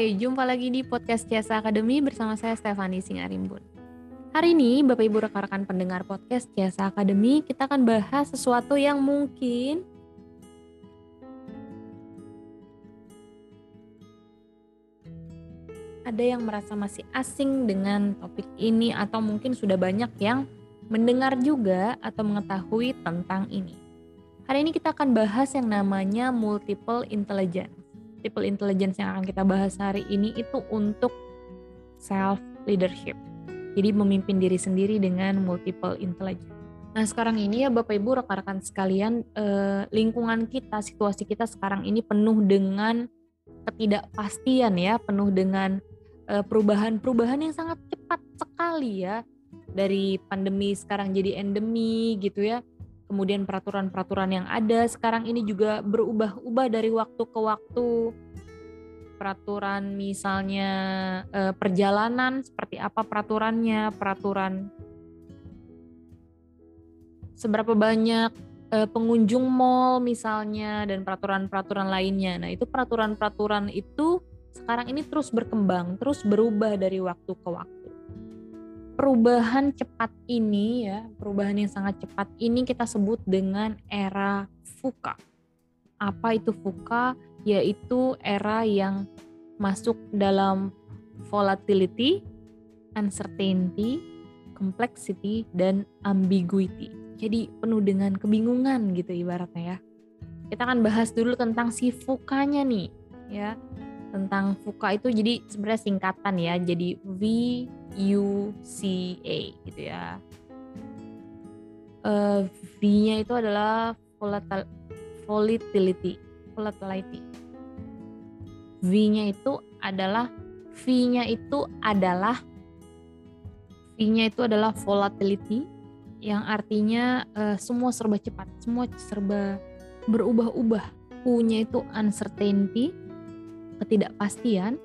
Hai, jumpa lagi di podcast Jasa Academy bersama saya Stefani Singarimbun. Hari ini Bapak Ibu rekan-rekan pendengar podcast Jasa Academy, kita akan bahas sesuatu yang mungkin ada yang merasa masih asing dengan topik ini atau mungkin sudah banyak yang mendengar juga atau mengetahui tentang ini. Hari ini kita akan bahas yang namanya multiple intelligence multiple intelligence yang akan kita bahas hari ini itu untuk self leadership. Jadi memimpin diri sendiri dengan multiple intelligence. Nah sekarang ini ya Bapak Ibu rekan-rekan sekalian eh, lingkungan kita, situasi kita sekarang ini penuh dengan ketidakpastian ya, penuh dengan eh, perubahan-perubahan yang sangat cepat sekali ya dari pandemi sekarang jadi endemi gitu ya kemudian peraturan-peraturan yang ada sekarang ini juga berubah-ubah dari waktu ke waktu. Peraturan misalnya eh, perjalanan seperti apa peraturannya peraturan seberapa banyak eh, pengunjung mall misalnya dan peraturan-peraturan lainnya. Nah itu peraturan-peraturan itu sekarang ini terus berkembang terus berubah dari waktu ke waktu perubahan cepat ini ya, perubahan yang sangat cepat ini kita sebut dengan era VUCA. Apa itu VUCA? Yaitu era yang masuk dalam volatility, uncertainty, complexity, dan ambiguity. Jadi penuh dengan kebingungan gitu ibaratnya ya. Kita akan bahas dulu tentang si VUCA-nya nih ya tentang VUCA itu jadi sebenarnya singkatan ya jadi V U C A gitu ya. Uh, V-nya itu adalah volatility volatility. V-nya itu adalah V-nya itu adalah V-nya itu adalah volatility yang artinya uh, semua serba cepat semua serba berubah-ubah. U-nya itu uncertainty ketidakpastian,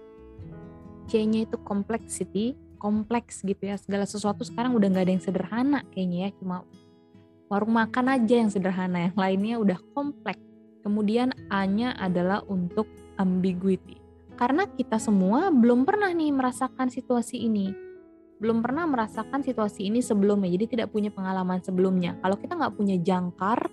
C-nya itu complexity, kompleks gitu ya. Segala sesuatu sekarang udah nggak ada yang sederhana kayaknya ya, cuma warung makan aja yang sederhana, yang lainnya udah kompleks. Kemudian A-nya adalah untuk ambiguity. Karena kita semua belum pernah nih merasakan situasi ini. Belum pernah merasakan situasi ini sebelumnya, jadi tidak punya pengalaman sebelumnya. Kalau kita nggak punya jangkar,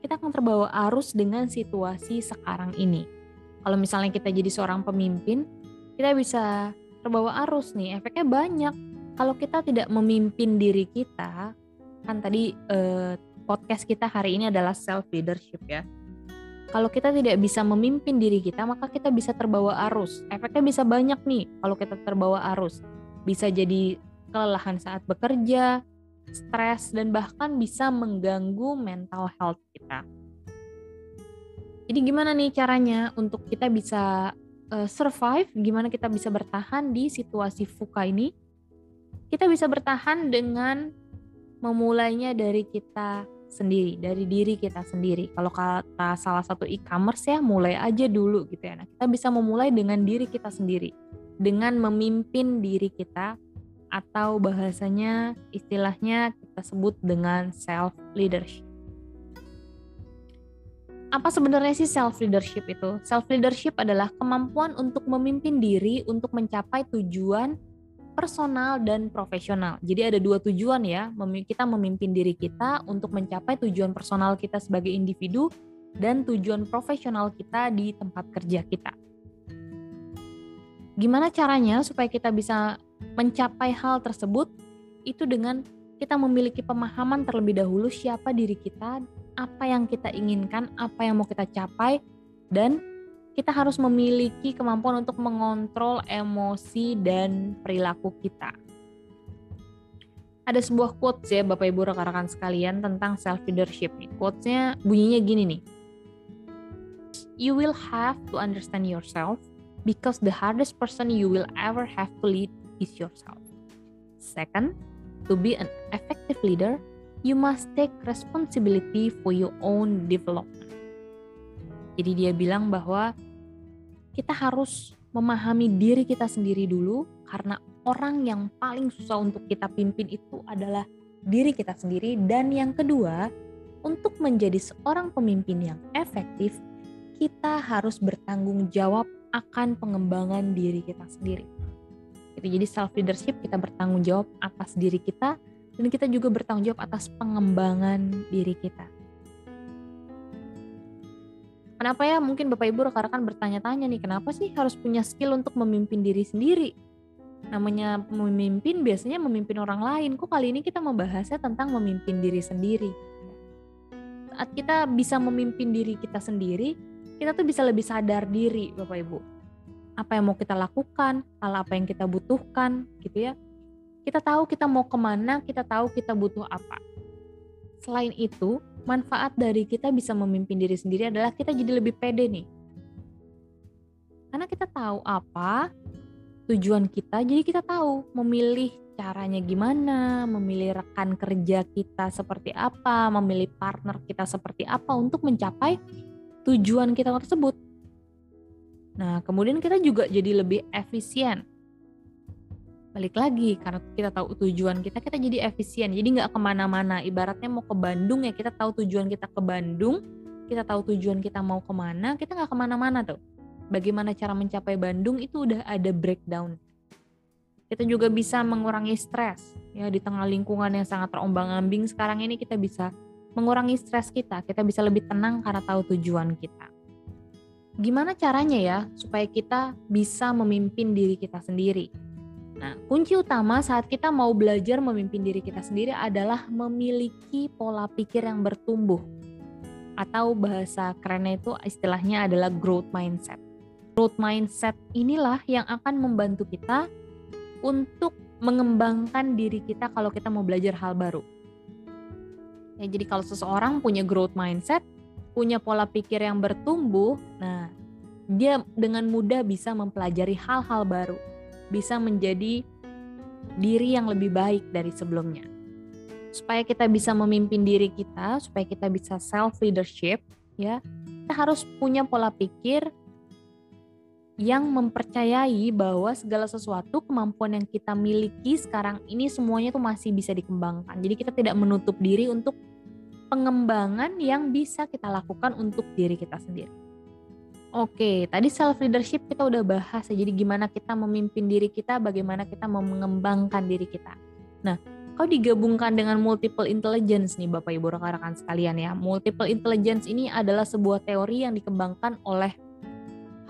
kita akan terbawa arus dengan situasi sekarang ini kalau misalnya kita jadi seorang pemimpin, kita bisa terbawa arus nih. Efeknya banyak. Kalau kita tidak memimpin diri kita, kan tadi eh, podcast kita hari ini adalah self leadership ya. Kalau kita tidak bisa memimpin diri kita, maka kita bisa terbawa arus. Efeknya bisa banyak nih kalau kita terbawa arus. Bisa jadi kelelahan saat bekerja, stres, dan bahkan bisa mengganggu mental health kita. Jadi gimana nih caranya untuk kita bisa uh, survive, gimana kita bisa bertahan di situasi fuka ini? Kita bisa bertahan dengan memulainya dari kita sendiri, dari diri kita sendiri. Kalau kata salah satu e-commerce ya, mulai aja dulu gitu ya. Nah, kita bisa memulai dengan diri kita sendiri, dengan memimpin diri kita atau bahasanya istilahnya kita sebut dengan self leadership apa sebenarnya sih self leadership itu? Self leadership adalah kemampuan untuk memimpin diri untuk mencapai tujuan personal dan profesional. Jadi ada dua tujuan ya, kita memimpin diri kita untuk mencapai tujuan personal kita sebagai individu dan tujuan profesional kita di tempat kerja kita. Gimana caranya supaya kita bisa mencapai hal tersebut? Itu dengan kita memiliki pemahaman terlebih dahulu siapa diri kita apa yang kita inginkan, apa yang mau kita capai, dan kita harus memiliki kemampuan untuk mengontrol emosi dan perilaku kita. Ada sebuah quotes ya Bapak Ibu rekan-rekan sekalian tentang self leadership nih. Quotesnya bunyinya gini nih. You will have to understand yourself because the hardest person you will ever have to lead is yourself. Second, to be an effective leader, you must take responsibility for your own development. Jadi dia bilang bahwa kita harus memahami diri kita sendiri dulu karena orang yang paling susah untuk kita pimpin itu adalah diri kita sendiri dan yang kedua untuk menjadi seorang pemimpin yang efektif kita harus bertanggung jawab akan pengembangan diri kita sendiri. Gitu. Jadi self leadership kita bertanggung jawab atas diri kita dan kita juga bertanggung jawab atas pengembangan diri kita. Kenapa ya mungkin Bapak Ibu rekan-rekan bertanya-tanya nih, kenapa sih harus punya skill untuk memimpin diri sendiri? Namanya memimpin biasanya memimpin orang lain. Kok kali ini kita membahasnya tentang memimpin diri sendiri? Saat kita bisa memimpin diri kita sendiri, kita tuh bisa lebih sadar diri Bapak Ibu. Apa yang mau kita lakukan, hal apa yang kita butuhkan gitu ya. Kita tahu kita mau ke mana, kita tahu kita butuh apa. Selain itu, manfaat dari kita bisa memimpin diri sendiri adalah kita jadi lebih pede nih. Karena kita tahu apa tujuan kita, jadi kita tahu memilih caranya gimana, memilih rekan kerja kita seperti apa, memilih partner kita seperti apa untuk mencapai tujuan kita tersebut. Nah, kemudian kita juga jadi lebih efisien balik lagi karena kita tahu tujuan kita kita jadi efisien. Jadi nggak ke mana-mana. Ibaratnya mau ke Bandung ya kita tahu tujuan kita ke Bandung kita tahu tujuan kita mau ke mana kita nggak ke mana-mana tuh. Bagaimana cara mencapai Bandung itu udah ada breakdown. Kita juga bisa mengurangi stres ya di tengah lingkungan yang sangat terombang-ambing sekarang ini kita bisa mengurangi stres kita. Kita bisa lebih tenang karena tahu tujuan kita. Gimana caranya ya supaya kita bisa memimpin diri kita sendiri Nah, kunci utama saat kita mau belajar memimpin diri kita sendiri adalah memiliki pola pikir yang bertumbuh. Atau bahasa kerennya itu istilahnya adalah growth mindset. Growth mindset inilah yang akan membantu kita untuk mengembangkan diri kita kalau kita mau belajar hal baru. Ya, jadi kalau seseorang punya growth mindset, punya pola pikir yang bertumbuh, nah dia dengan mudah bisa mempelajari hal-hal baru bisa menjadi diri yang lebih baik dari sebelumnya. Supaya kita bisa memimpin diri kita, supaya kita bisa self leadership, ya, kita harus punya pola pikir yang mempercayai bahwa segala sesuatu kemampuan yang kita miliki sekarang ini semuanya tuh masih bisa dikembangkan. Jadi kita tidak menutup diri untuk pengembangan yang bisa kita lakukan untuk diri kita sendiri. Oke, tadi self leadership kita udah bahas ya. Jadi gimana kita memimpin diri kita, bagaimana kita mau mengembangkan diri kita. Nah, kalau digabungkan dengan multiple intelligence nih Bapak Ibu rekan-rekan sekalian ya. Multiple intelligence ini adalah sebuah teori yang dikembangkan oleh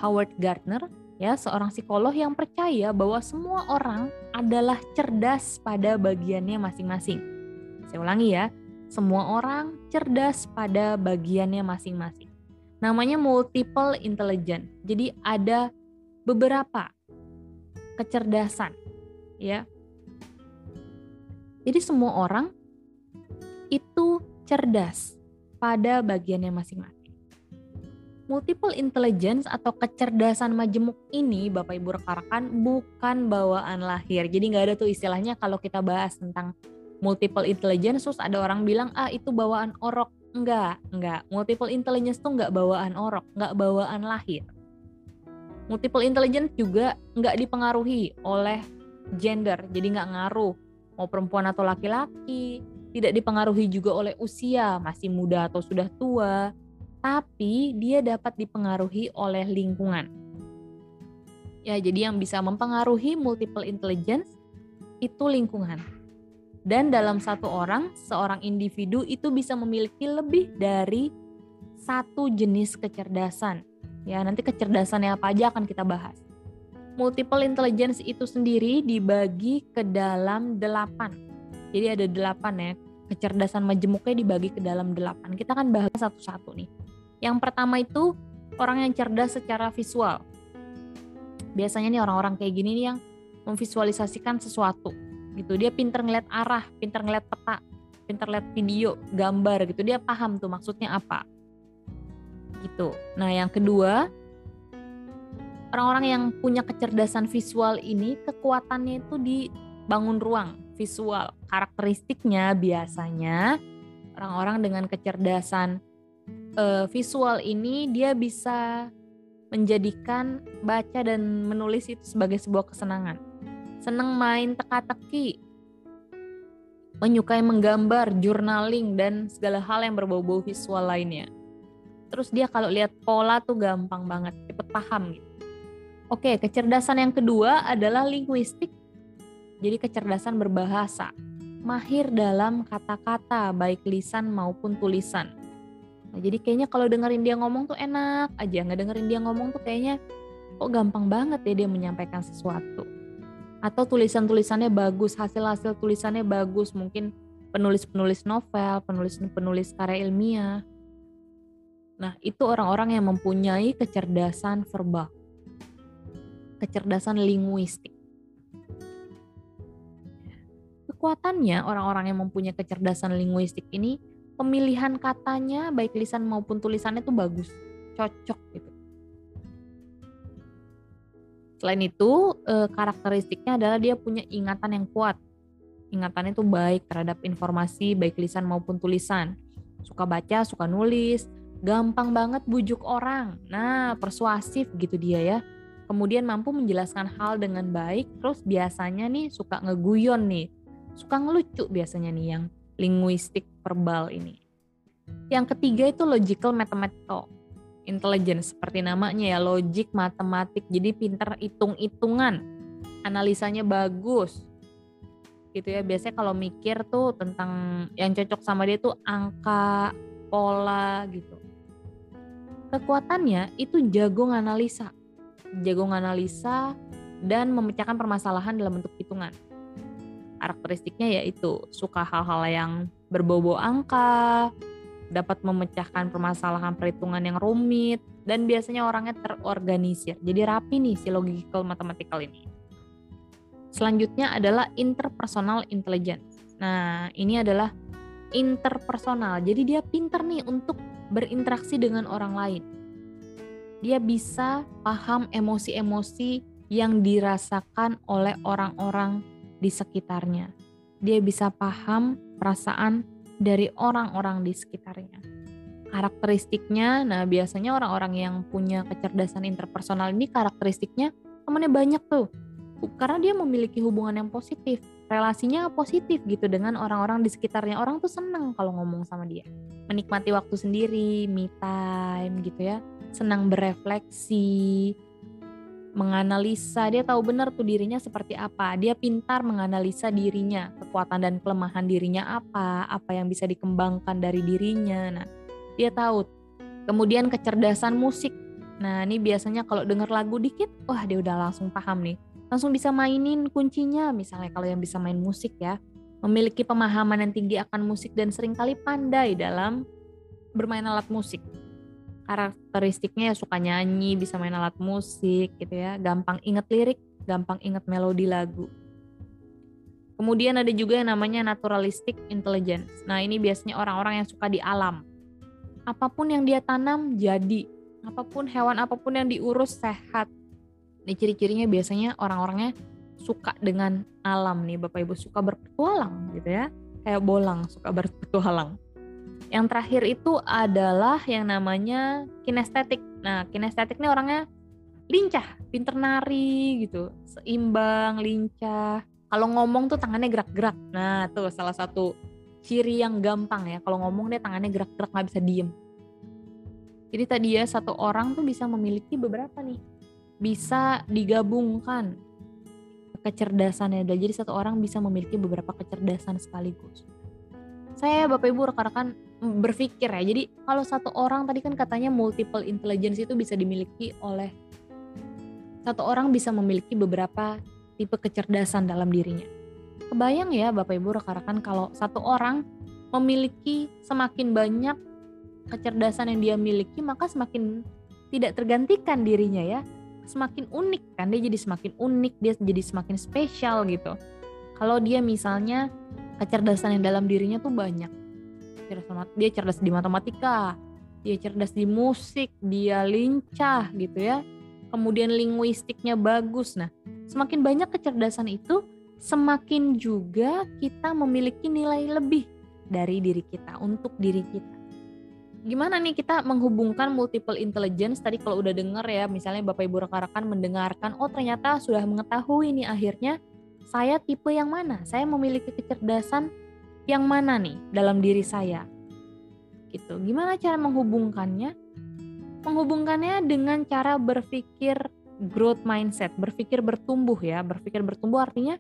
Howard Gardner ya, seorang psikolog yang percaya bahwa semua orang adalah cerdas pada bagiannya masing-masing. Saya ulangi ya, semua orang cerdas pada bagiannya masing-masing namanya multiple intelligence. Jadi ada beberapa kecerdasan, ya. Jadi semua orang itu cerdas pada bagiannya masing-masing. Multiple intelligence atau kecerdasan majemuk ini Bapak Ibu rekan-rekan bukan bawaan lahir. Jadi nggak ada tuh istilahnya kalau kita bahas tentang multiple intelligence terus ada orang bilang ah itu bawaan orok Enggak, enggak. Multiple intelligence tuh enggak bawaan orok, enggak bawaan lahir. Multiple intelligence juga enggak dipengaruhi oleh gender, jadi enggak ngaruh mau perempuan atau laki-laki, tidak dipengaruhi juga oleh usia, masih muda atau sudah tua, tapi dia dapat dipengaruhi oleh lingkungan. Ya, jadi yang bisa mempengaruhi multiple intelligence itu lingkungan dan dalam satu orang, seorang individu itu bisa memiliki lebih dari satu jenis kecerdasan. Ya, nanti kecerdasannya apa aja akan kita bahas. Multiple intelligence itu sendiri dibagi ke dalam delapan. Jadi ada delapan ya, kecerdasan majemuknya dibagi ke dalam delapan. Kita akan bahas satu-satu nih. Yang pertama itu orang yang cerdas secara visual. Biasanya nih orang-orang kayak gini nih yang memvisualisasikan sesuatu gitu. Dia pinter ngeliat arah pinter ngeliat peta pinter ngeliat video gambar gitu. Dia paham tuh maksudnya apa. Gitu. Nah yang kedua orang-orang yang punya kecerdasan visual ini kekuatannya itu di bangun ruang visual. Karakteristiknya biasanya orang-orang dengan kecerdasan uh, visual ini dia bisa menjadikan baca dan menulis itu sebagai sebuah kesenangan senang main teka-teki, menyukai menggambar, journaling, dan segala hal yang berbau-bau visual lainnya. Terus dia kalau lihat pola tuh gampang banget, cepet paham gitu. Oke, kecerdasan yang kedua adalah linguistik. Jadi kecerdasan berbahasa. Mahir dalam kata-kata baik lisan maupun tulisan. Nah, jadi kayaknya kalau dengerin dia ngomong tuh enak aja, nggak dengerin dia ngomong tuh kayaknya kok gampang banget ya dia menyampaikan sesuatu. Atau tulisan-tulisannya bagus, hasil-hasil tulisannya bagus, mungkin penulis-penulis novel, penulis-penulis karya ilmiah. Nah, itu orang-orang yang mempunyai kecerdasan verbal kecerdasan linguistik. Kekuatannya orang-orang yang mempunyai kecerdasan linguistik ini pemilihan katanya baik lisan maupun tulisannya itu bagus, cocok gitu. Selain itu, eh, karakteristiknya adalah dia punya ingatan yang kuat. Ingatannya itu baik terhadap informasi baik lisan maupun tulisan. Suka baca, suka nulis, gampang banget bujuk orang. Nah, persuasif gitu dia ya kemudian mampu menjelaskan hal dengan baik, terus biasanya nih suka ngeguyon nih, suka ngelucu biasanya nih yang linguistik verbal ini. Yang ketiga itu logical mathematical intelligence seperti namanya ya logik matematik. Jadi pinter hitung-hitungan analisanya bagus. Gitu ya biasanya kalau mikir tuh tentang yang cocok sama dia tuh angka pola gitu. Kekuatannya itu jago nganalisa. Jago analisa, dan memecahkan permasalahan dalam bentuk hitungan. Karakteristiknya yaitu suka hal-hal yang berbau-bau angka, dapat memecahkan permasalahan perhitungan yang rumit, dan biasanya orangnya terorganisir. Jadi rapi nih si logical mathematical ini. Selanjutnya adalah interpersonal intelligence. Nah, ini adalah interpersonal. Jadi dia pinter nih untuk berinteraksi dengan orang lain dia bisa paham emosi-emosi yang dirasakan oleh orang-orang di sekitarnya. Dia bisa paham perasaan dari orang-orang di sekitarnya. Karakteristiknya, nah biasanya orang-orang yang punya kecerdasan interpersonal ini karakteristiknya temannya banyak tuh. Karena dia memiliki hubungan yang positif, relasinya positif gitu dengan orang-orang di sekitarnya. Orang tuh seneng kalau ngomong sama dia. Menikmati waktu sendiri, me time gitu ya senang berefleksi, menganalisa, dia tahu benar tuh dirinya seperti apa. Dia pintar menganalisa dirinya, kekuatan dan kelemahan dirinya apa, apa yang bisa dikembangkan dari dirinya. Nah, dia tahu. Kemudian kecerdasan musik. Nah, ini biasanya kalau dengar lagu dikit, wah dia udah langsung paham nih. Langsung bisa mainin kuncinya, misalnya kalau yang bisa main musik ya. Memiliki pemahaman yang tinggi akan musik dan sering kali pandai dalam bermain alat musik karakteristiknya ya suka nyanyi, bisa main alat musik gitu ya, gampang inget lirik, gampang inget melodi lagu. Kemudian ada juga yang namanya naturalistic intelligence. Nah ini biasanya orang-orang yang suka di alam. Apa pun yang dia tanam jadi, apa pun hewan apa pun yang diurus sehat. Ini ciri-cirinya biasanya orang-orangnya suka dengan alam nih Bapak Ibu suka berpetualang gitu ya. Kayak bolang suka berpetualang. Yang terakhir itu adalah yang namanya kinestetik. Nah, kinestetik ini orangnya lincah, pinter nari gitu, seimbang, lincah. Kalau ngomong tuh tangannya gerak-gerak. Nah, tuh salah satu ciri yang gampang ya. Kalau ngomong dia tangannya gerak-gerak nggak bisa diem. Jadi tadi ya satu orang tuh bisa memiliki beberapa nih. Bisa digabungkan kecerdasannya. Jadi satu orang bisa memiliki beberapa kecerdasan sekaligus saya Bapak Ibu rekan-rekan berpikir ya. Jadi kalau satu orang tadi kan katanya multiple intelligence itu bisa dimiliki oleh satu orang bisa memiliki beberapa tipe kecerdasan dalam dirinya. Kebayang ya Bapak Ibu rekan-rekan kalau satu orang memiliki semakin banyak kecerdasan yang dia miliki maka semakin tidak tergantikan dirinya ya. Semakin unik kan dia jadi semakin unik, dia jadi semakin spesial gitu. Kalau dia misalnya kecerdasan yang dalam dirinya tuh banyak. Dia cerdas di matematika dia cerdas di musik dia lincah gitu ya. Kemudian linguistiknya bagus. Nah semakin banyak kecerdasan itu semakin juga kita memiliki nilai lebih dari diri kita untuk diri kita. Gimana nih kita menghubungkan multiple intelligence? Tadi kalau udah denger ya misalnya Bapak Ibu rekan-rekan mendengarkan oh ternyata sudah mengetahui nih akhirnya saya tipe yang mana? Saya memiliki kecerdasan yang mana nih dalam diri saya? Gitu. Gimana cara menghubungkannya? Menghubungkannya dengan cara berpikir growth mindset, berpikir bertumbuh ya. Berpikir bertumbuh artinya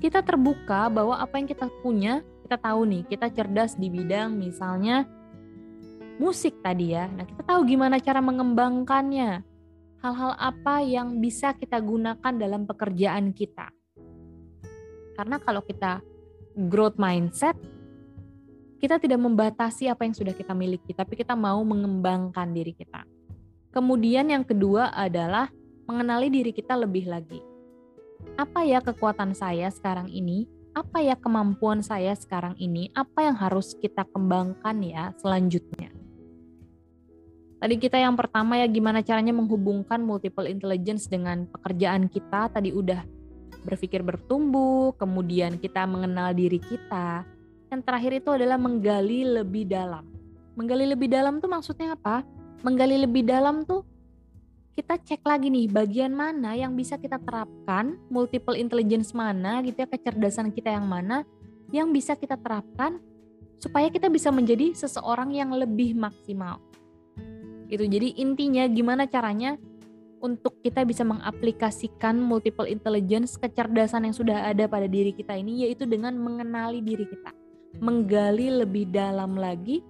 kita terbuka bahwa apa yang kita punya, kita tahu nih, kita cerdas di bidang misalnya musik tadi ya. Nah, kita tahu gimana cara mengembangkannya. Hal-hal apa yang bisa kita gunakan dalam pekerjaan kita. Karena kalau kita growth mindset, kita tidak membatasi apa yang sudah kita miliki, tapi kita mau mengembangkan diri kita. Kemudian yang kedua adalah mengenali diri kita lebih lagi. Apa ya kekuatan saya sekarang ini? Apa ya kemampuan saya sekarang ini? Apa yang harus kita kembangkan ya selanjutnya? Tadi kita yang pertama ya gimana caranya menghubungkan multiple intelligence dengan pekerjaan kita. Tadi udah berpikir bertumbuh, kemudian kita mengenal diri kita, yang terakhir itu adalah menggali lebih dalam. Menggali lebih dalam tuh maksudnya apa? Menggali lebih dalam tuh kita cek lagi nih bagian mana yang bisa kita terapkan, multiple intelligence mana gitu ya, kecerdasan kita yang mana yang bisa kita terapkan supaya kita bisa menjadi seseorang yang lebih maksimal. Gitu. Jadi intinya gimana caranya untuk kita bisa mengaplikasikan multiple intelligence kecerdasan yang sudah ada pada diri kita ini yaitu dengan mengenali diri kita menggali lebih dalam lagi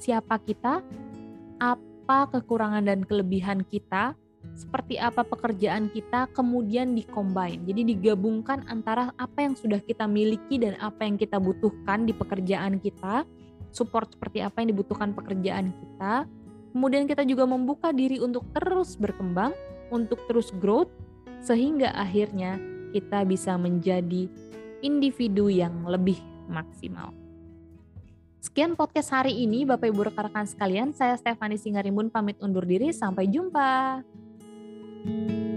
siapa kita, apa kekurangan dan kelebihan kita, seperti apa pekerjaan kita, kemudian dikombin. Jadi digabungkan antara apa yang sudah kita miliki dan apa yang kita butuhkan di pekerjaan kita, support seperti apa yang dibutuhkan pekerjaan kita. Kemudian kita juga membuka diri untuk terus berkembang, untuk terus growth, sehingga akhirnya kita bisa menjadi individu yang lebih maksimal. Sekian podcast hari ini Bapak Ibu rekan-rekan sekalian. Saya Stefani Singarimbun pamit undur diri. Sampai jumpa. thank you